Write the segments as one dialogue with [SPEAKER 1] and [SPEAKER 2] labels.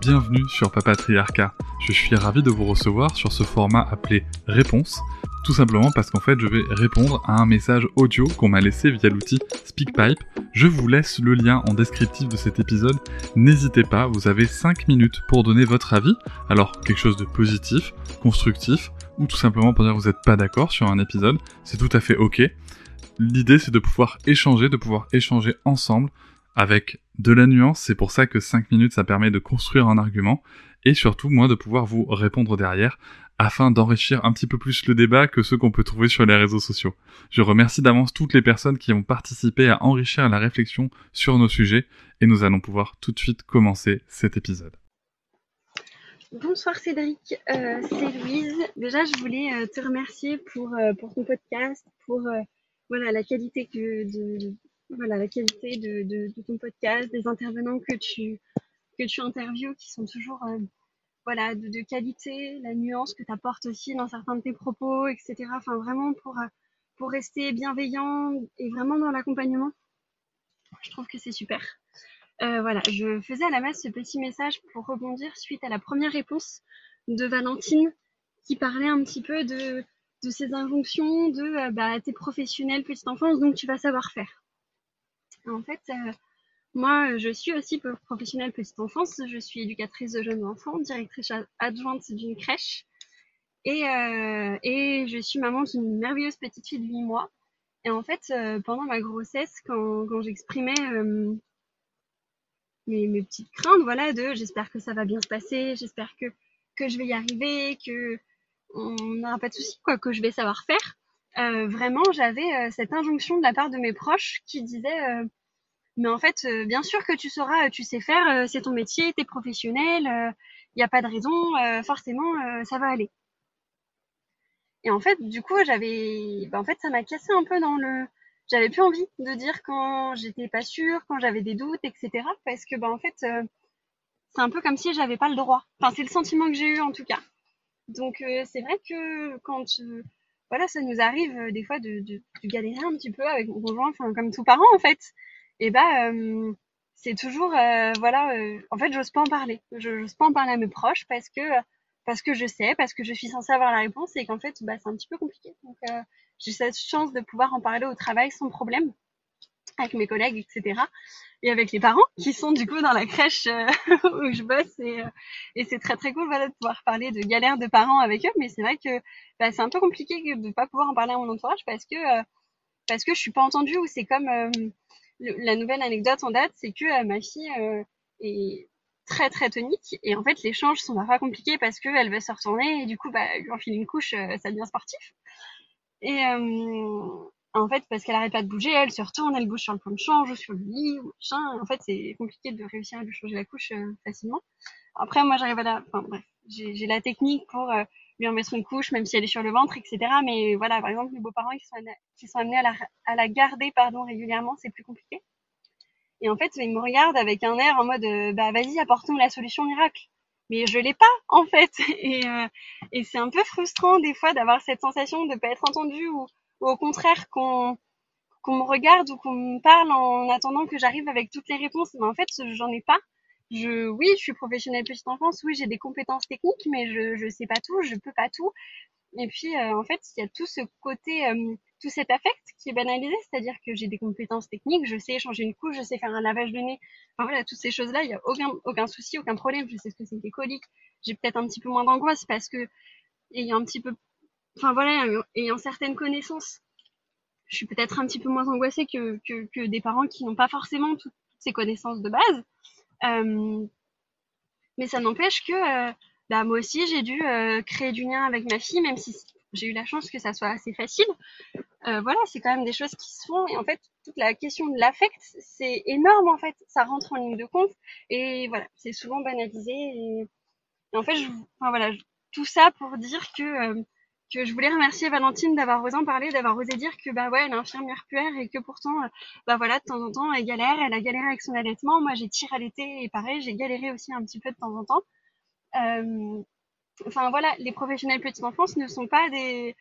[SPEAKER 1] Bienvenue sur Papatriarcat. Je suis ravi de vous recevoir sur ce format appelé Réponse, tout simplement parce qu'en fait je vais répondre à un message audio qu'on m'a laissé via l'outil SpeakPipe. Je vous laisse le lien en descriptif de cet épisode. N'hésitez pas, vous avez 5 minutes pour donner votre avis. Alors quelque chose de positif, constructif, ou tout simplement pour dire que vous n'êtes pas d'accord sur un épisode, c'est tout à fait ok. L'idée c'est de pouvoir échanger, de pouvoir échanger ensemble avec de la nuance, c'est pour ça que 5 minutes ça permet de construire un argument, et surtout moi de pouvoir vous répondre derrière afin d'enrichir un petit peu plus le débat que ceux qu'on peut trouver sur les réseaux sociaux. Je remercie d'avance toutes les personnes qui ont participé à enrichir la réflexion sur nos sujets, et nous allons pouvoir tout de suite commencer cet épisode.
[SPEAKER 2] Bonsoir Cédric, euh, c'est Louise. Déjà, je voulais euh, te remercier pour, euh, pour ton podcast, pour voilà la qualité de voilà la qualité de, ton podcast, des intervenants que tu que tu interviews qui sont toujours voilà de, qualité, la nuance que tu apportes aussi dans certains de tes propos, etc. Enfin vraiment pour pour rester bienveillant et vraiment dans l'accompagnement. Je trouve que c'est super. Euh, voilà, je faisais à la masse ce petit message pour rebondir suite à la première réponse de Valentine qui parlait un petit peu de, de ces injonctions de euh, bah, t'es professionnel petite enfance donc tu vas savoir faire. En fait, euh, moi je suis aussi professionnelle petite enfance, je suis éducatrice de jeunes enfants, directrice adjointe d'une crèche et, et je suis maman d'une merveilleuse petite fille de 8 mois. Et en fait, pendant ma grossesse, quand, quand j'exprimais mes, petites craintes, voilà, de j'espère que ça va bien se passer, j'espère que, que je vais y arriver, que on n'aura pas de soucis, quoi, que je vais savoir faire. Euh, vraiment, j'avais euh, cette injonction de la part de mes proches qui disaient euh, mais en fait, bien sûr que tu sauras, tu sais faire, c'est ton métier, t'es professionnel, il n'y a pas de raison, forcément, ça va aller. Et en fait, du coup, j'avais, bah, en fait, ça m'a cassé un peu dans le, j'avais plus envie de dire quand j'étais pas sûre, quand j'avais des doutes, etc. Parce que bah en fait, euh, c'est un peu comme si j'avais pas le droit. Enfin, c'est le sentiment que j'ai eu en tout cas. Donc euh, c'est vrai que quand euh, voilà, ça nous arrive des fois de, de, de, galérer un petit peu avec mon conjoint, enfin comme tout parent en fait. Et bah c'est toujours voilà, en fait j'ose pas en parler. Je j'ose pas en parler à mes proches parce que parce que je sais, parce que je suis censée avoir la réponse et qu'en fait bah c'est un petit peu compliqué. Donc j'ai cette chance de pouvoir en parler au travail sans problème avec mes collègues, etc. Et avec les parents qui sont du coup dans la crèche euh, où je bosse et, euh, et c'est très très cool voilà, de pouvoir parler de galères de parents avec eux. Mais c'est vrai que bah, c'est un peu compliqué de ne pas pouvoir en parler à mon entourage parce que euh, parce que je suis pas entendue ou c'est comme la nouvelle anecdote en date, c'est que ma fille est très très tonique et en fait l'échange sont pas compliqués parce qu'elle veut se retourner et du coup bah lui enfiler une couche ça devient sportif et euh, en fait, parce qu'elle arrête pas de bouger, elle se retourne, elle bouge sur le plan de change ou sur le lit, machin. En fait, c'est compliqué de réussir à lui changer la couche euh, facilement. Après, moi, j'arrive à la, enfin bref, j'ai la technique pour euh, lui en mettre une couche, même si elle est sur le ventre, etc. Mais voilà, par exemple, mes beaux-parents qui sont, amenés à la, garder, pardon, régulièrement, c'est plus compliqué. Et en fait, ils me regardent avec un air en mode, bah vas-y, apporte-nous la solution miracle mais je l'ai pas en fait et, euh, c'est un peu frustrant des fois d'avoir cette sensation de pas être entendu ou, ou au contraire qu'on qu'on me regarde ou qu'on me parle en attendant que j'arrive avec toutes les réponses mais en fait j'en ai pas je oui je suis professionnelle petite enfance oui j'ai des compétences techniques mais je je sais pas tout je peux pas tout et puis euh, en fait il y a tout ce côté euh, tout cet affect qui est banalisé, c'est-à-dire que j'ai des compétences techniques, je sais changer une couche, je sais faire un lavage de nez. Enfin voilà, toutes ces choses-là, il n'y a aucun, aucun souci, aucun problème. Je sais ce que c'est des coliques. J'ai peut-être un petit peu moins d'angoisse parce que, ayant un petit peu, enfin voilà, ayant certaines connaissances, je suis peut-être un petit peu moins angoissée que, que, des parents qui n'ont pas forcément toutes ces connaissances de base. Euh, mais ça n'empêche que, euh, bah, moi aussi, j'ai dû euh, créer du lien avec ma fille, même si j'ai eu la chance que ça soit assez facile. Euh, voilà, c'est quand même des choses qui se font. Et en fait, toute la question de l'affect, c'est énorme en fait. Ça rentre en ligne de compte. Et voilà, c'est souvent banalisé. Et, en fait, je, voilà, tout ça pour dire que que je voulais remercier Valentine d'avoir osé en parler, d'avoir osé dire que bah ouais, elle est infirmière puère et que pourtant, euh, bah voilà, de temps en temps, elle galère, elle a galéré avec son allaitement. Moi, j'ai tiré à l'été et pareil, j'ai galéré aussi un petit peu de temps en temps. Euh, enfin voilà, les professionnels petite enfance ne sont pas des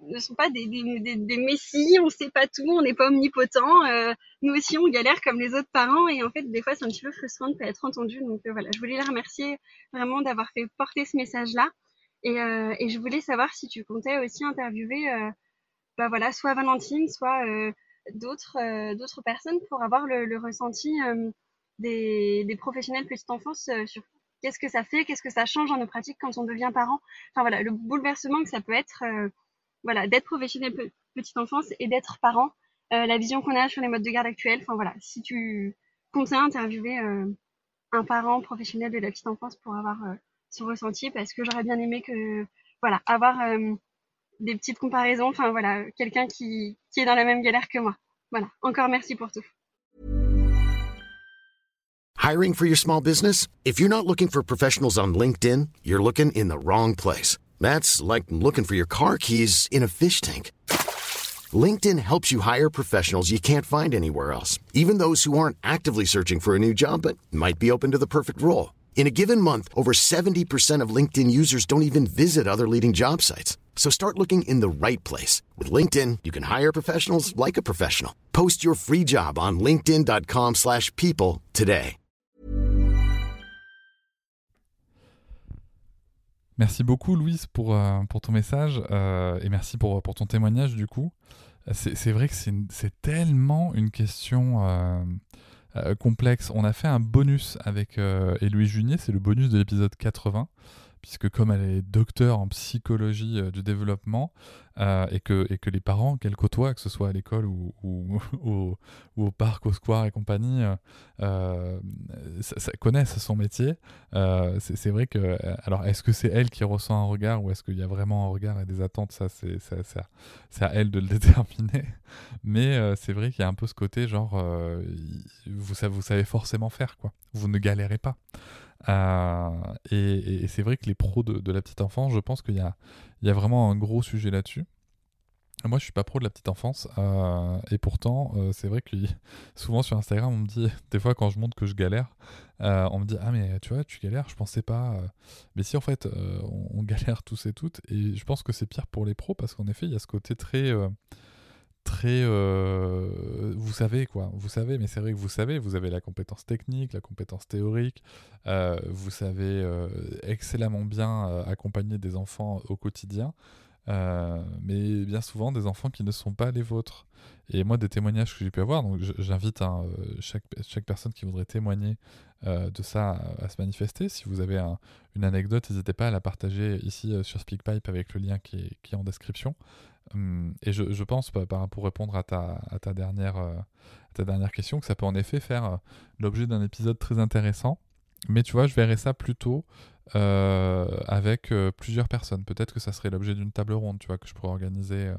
[SPEAKER 2] ne sont pas des, des, des, messies, on sait pas tout, on n'est pas omnipotent. Euh, nous aussi, on galère comme les autres parents et en fait, des fois, c'est un petit peu frustrant de pas être entendu. Donc euh, voilà, je voulais la remercier vraiment d'avoir fait porter ce message-là. Et, euh, et, je voulais savoir si tu comptais aussi interviewer, euh, bah voilà, soit Valentine, soit euh, d'autres d'autres personnes pour avoir le, le ressenti des, des professionnels petite enfance sur qu'est-ce que ça fait, qu'est-ce que ça change dans nos pratiques quand on devient parent. Enfin voilà, le bouleversement que ça peut être, euh, voilà, d'être professionnel petite enfance et d'être parent, euh, la vision qu'on a sur les modes de garde actuels. Enfin voilà, si tu comptes interviewer euh, un parent professionnel de la petite enfance pour avoir son ressenti, parce que j'aurais bien aimé que, voilà, avoir des petites comparaisons. Enfin voilà, quelqu'un qui, qui est dans la même galère que moi. Voilà, encore merci pour tout.
[SPEAKER 3] Hiring for your small business? If you're not looking for professionals on LinkedIn, you're looking in the wrong place. That's like looking for your car keys in a fish tank. LinkedIn helps you hire professionals you can't find anywhere else, even those who aren't actively searching for a new job but might be open to the perfect role. In a given month, over 70% of LinkedIn users don't even visit other leading job sites. So start looking in the right place. With LinkedIn, you can hire professionals like a professional. Post your free job on linkedin.com slash people today.
[SPEAKER 1] Merci beaucoup, Louise, pour, euh, ton message euh, et merci pour, pour ton témoignage, du coup. C'est vrai que c'est tellement une question euh, complexe. On a fait un bonus avec Héloïse Junier, c'est le bonus de l'épisode 80 puisque comme elle est docteur en psychologie euh, du développement euh, et, que, et que les parents qu'elle côtoie, que ce soit à l'école ou, au parc, au square et compagnie, euh, ça, connaissent son métier, c'est vrai que... Alors, est-ce que c'est elle qui ressent un regard ou est-ce qu'il y a vraiment un regard et des attentes? Ça, c'est à, elle de le déterminer. Mais c'est vrai qu'il y a un peu ce côté genre, vous, vous savez forcément faire, quoi. Vous ne galérez pas. Euh, et, c'est vrai que les pros de, la petite enfance, je pense qu'il y a, y a vraiment un gros sujet là-dessus. Moi, je suis pas pro de la petite enfance, euh, et pourtant, euh, c'est vrai que souvent sur Instagram, on me dit, des fois quand je montre que je galère, on me dit ah mais tu vois, tu galères, je pensais pas. Mais si en fait, on, on, galère tous et toutes, et je pense que c'est pire pour les pros parce qu'en effet, il y a ce côté très euh, vous savez quoi. Vous savez mais c'est vrai que vous savez. Vous avez la compétence technique la compétence théorique. Euh, vous savez euh, excellemment bien accompagner des enfants au quotidien mais bien souvent des enfants qui ne sont pas les vôtres. Et moi des témoignages que j'ai pu avoir donc j'invite hein, chaque, chaque personne qui voudrait témoigner de ça à, se manifester. Si vous avez une anecdote n'hésitez pas à la partager ici sur SpeakPipe avec le lien qui est, en description. Hum, et je, pense, pour répondre à ta, dernière, euh, question, que ça peut en effet faire euh, l'objet d'un épisode très intéressant. Mais tu vois, je verrais ça plutôt euh, avec plusieurs personnes. Peut-être que ça serait l'objet d'une table ronde, tu vois, que je pourrais organiser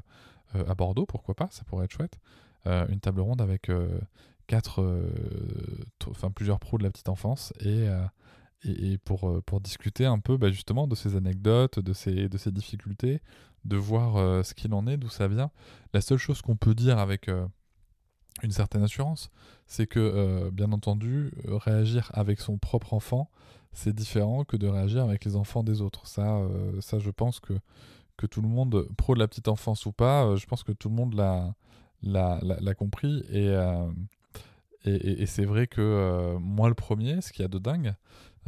[SPEAKER 1] à Bordeaux, pourquoi pas, ça pourrait être chouette. une table ronde avec quatre, enfin plusieurs pros de la petite enfance et, et, pour, pour discuter un peu bah, justement de ces anecdotes, de ces, de ces difficultés, de voir euh, ce qu'il en est, d'où ça vient. La seule chose qu'on peut dire avec euh, une certaine assurance, c'est que, euh, bien entendu, réagir avec son propre enfant, c'est différent que de réagir avec les enfants des autres. Ça, ça je pense que, que tout le monde, pro de la petite enfance ou pas, je pense que tout le monde l'a, compris. Et, et, c'est vrai que moi, le premier, ce qu'il y a de dingue,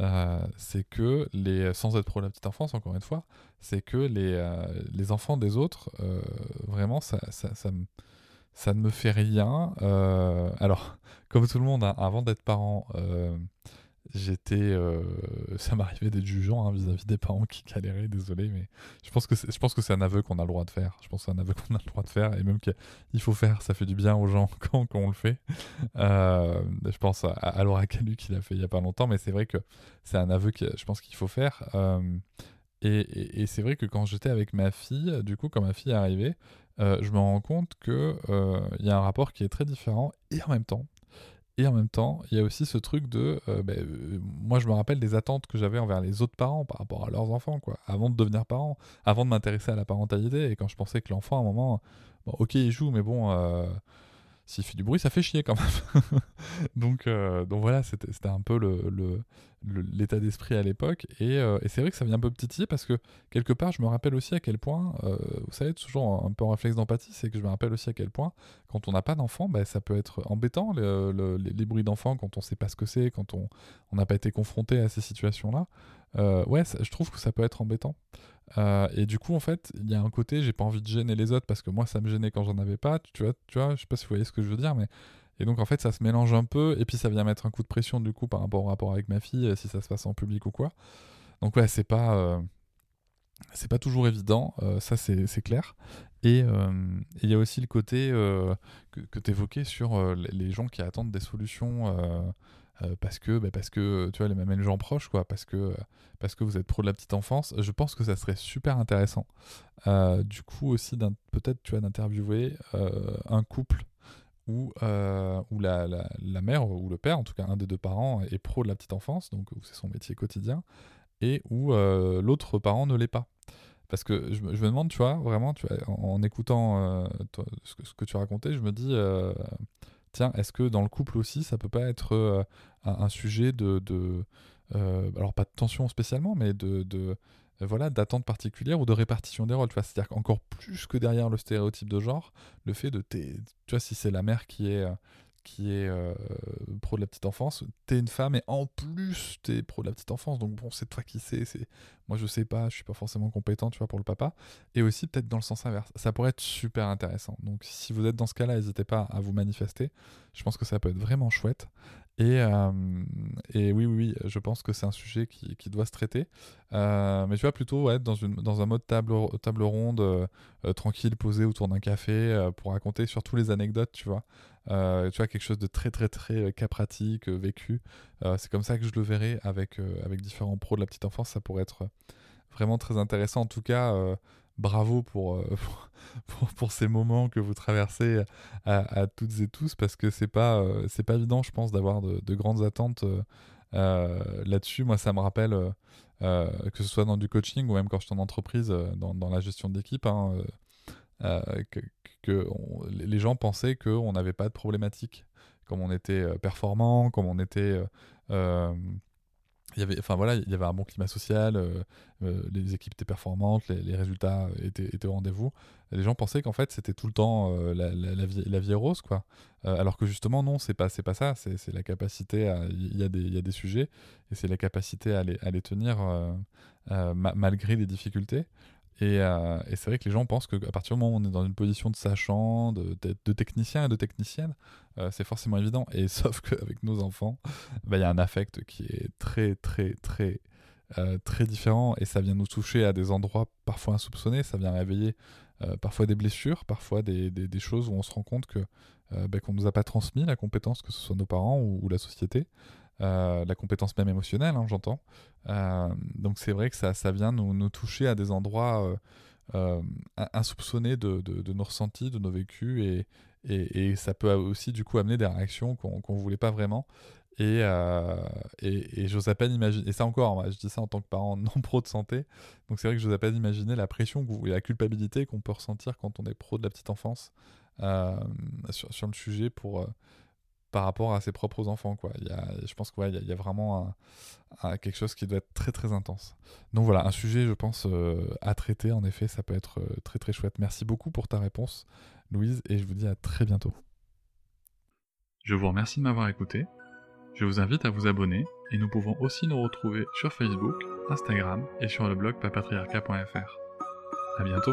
[SPEAKER 1] euh, c'est que les, sans être pro la petite enfance, encore une fois, c'est que les, euh, les enfants des autres, euh, vraiment, ça, ça, ça, ça, ne me fait rien. alors, comme tout le monde, hein, avant d'être parent, j'étais euh, ça m'arrivait d'être jugeant hein, vis-à-vis des parents qui galéraient désolé mais je pense que je pense que c'est un aveu qu'on a le droit de faire. Je pense que c'est un aveu qu'on a le droit de faire et même qu'il faut faire ça fait du bien aux gens quand, on le fait. Euh, je pense à, à Laura Calu qui l'a fait il y a pas longtemps mais c'est vrai que c'est un aveu que je pense qu'il faut faire euh, Et, c'est vrai que quand j'étais avec ma fille, du coup, quand ma fille est arrivée, euh, je me rends compte qu'il euh, y a un rapport qui est très différent et en même temps. Et en même temps, il y a aussi ce truc de. Euh, ben, moi, je me rappelle des attentes que j'avais envers les autres parents par rapport à leurs enfants, quoi. Avant de devenir parent, avant de m'intéresser à la parentalité. Et quand je pensais que l'enfant, à un moment, ok, il joue, mais bon s'il fait du bruit, ça fait chier quand même. donc, euh, donc voilà, c'était un peu l'état le, d'esprit à l'époque. Euh, et, c'est vrai que ça vient un peu petit parce que quelque part, je me rappelle aussi à quel point, euh, vous savez, toujours un peu en réflexe d'empathie, c'est que je me rappelle aussi à quel point, quand on n'a pas d'enfant, bah, ça peut être embêtant, les, bruits d'enfant, quand on ne sait pas ce que c'est, quand on n'a pas été confronté à ces situations-là. ouais, je trouve que ça peut être embêtant. Euh, et du coup, en fait, il y a un côté, j'ai pas envie de gêner les autres parce que moi, ça me gênait quand j'en avais pas. Tu vois, tu vois, je sais pas si vous voyez ce que je veux dire, mais. Et donc, en fait, ça se mélange un peu, et puis ça vient mettre un coup de pression, du coup, par rapport au rapport avec ma fille, euh, si ça se passe en public ou quoi. Donc, ouais, c'est pas. Euh, c'est pas toujours évident, ça c'est clair. Et il y a aussi le côté que, que tu évoquais sur les gens qui attendent des solutions euh, parce que bah, parce que tu vois les mêmes gens proches quoi parce que parce que vous êtes pro de la petite enfance. Je pense que ça serait super intéressant euh, du coup aussi peut-être tu vois d'interviewer euh, un couple où, où la, la, la, mère ou le père en tout cas un des deux parents est pro de la petite enfance donc c'est son métier quotidien et où l'autre parent ne l'est pas. Parce que je, me demande, tu vois, vraiment, tu vois, en, écoutant ce, que, ce, que, tu racontais, je me dis, tiens, est-ce que dans le couple aussi, ça peut pas être euh, un, sujet de, euh, alors pas de tension spécialement, mais de, euh, voilà, d'attente particulière ou de répartition des rôles. Tu vois, c'est-à-dire qu'encore plus que derrière le stéréotype de genre, le fait de, tu vois, si c'est la mère qui est qui est pro de la petite enfance, t'es une femme et en plus t'es pro de la petite enfance, donc bon, c'est toi qui sais, c'est moi je sais pas, je suis pas forcément compétent, tu vois, pour le papa, et aussi peut-être dans le sens inverse, ça pourrait être super intéressant. Donc si vous êtes dans ce cas-là, n'hésitez pas à vous manifester, je pense que ça peut être vraiment chouette. Et, et oui, oui, je pense que c'est un sujet qui, qui doit se traiter. mais tu vois, plutôt être dans, une, dans un mode table, table ronde, tranquille, posé autour d'un café, pour raconter surtout les anecdotes, tu vois. Euh, tu vois, quelque chose de très très très euh, cas pratique, euh, vécu. c'est comme ça que je le verrai avec, avec différents pros de la petite enfance. Ça pourrait être vraiment très intéressant. En tout cas, bravo pour, pour, ces moments que vous traversez à, toutes et tous parce que c'est pas, pas évident, je pense, d'avoir de, de, grandes attentes là-dessus. Moi, ça me rappelle. que ce soit dans du coaching ou même quand je suis en entreprise, dans, la gestion d'équipe, hein, que, les gens pensaient qu'on n'avait pas de problématique, comme on était euh, performant, comme on était euh, euh, il y avait enfin voilà il y avait un bon climat social les équipes étaient performantes les, résultats étaient, étaient, au rendez-vous. Les gens pensaient qu'en fait c'était tout le temps la, la, vie, la, vie, rose quoi. Alors que justement non c'est pas c'est pas ça. C'est la capacité il y a des il y a des sujets et c'est la capacité à les, à les tenir malgré les difficultés euh, et, c'est vrai que les gens pensent qu'à partir du moment où on est dans une position de sachant, de, technicien et de technicienne, euh, c'est forcément évident. Et sauf qu'avec nos enfants, bah, il y a un affect qui est très, très, très, euh, très différent. Et ça vient nous toucher à des endroits parfois insoupçonnés. Ça vient réveiller parfois des blessures, parfois des, des, choses où on se rend compte que bah, qu'on ne nous a pas transmis la compétence, que ce soit nos parents ou la société. Euh, la compétence même émotionnelle, hein, j'entends. Euh, donc c'est vrai que ça, ça vient nous, toucher à des endroits euh, insoupçonnés de, de, nos ressentis, de nos vécus, et, et, ça peut aussi du coup amener des réactions qu'on ne voulait pas vraiment. Et, et, et j'ose à peine imaginer, et ça encore, je dis ça en tant que parent non pro de santé, donc c'est vrai que j'ose à peine imaginer la pression et la culpabilité qu'on peut ressentir quand on est pro de la petite enfance sur, sur, le sujet pour, par rapport à ses propres enfants. Quoi. Il y a, je pense qu'il y, y, a vraiment quelque chose qui doit être très très intense. Donc voilà, un sujet, je pense, euh, à traiter. En effet, ça peut être euh, très très chouette. Merci beaucoup pour ta réponse, Louise, et je vous dis à très bientôt.
[SPEAKER 4] Je vous remercie de m'avoir écouté. Je vous invite à vous abonner et nous pouvons aussi nous retrouver sur Facebook, Instagram et sur le blog papatriarca.fr. À bientôt.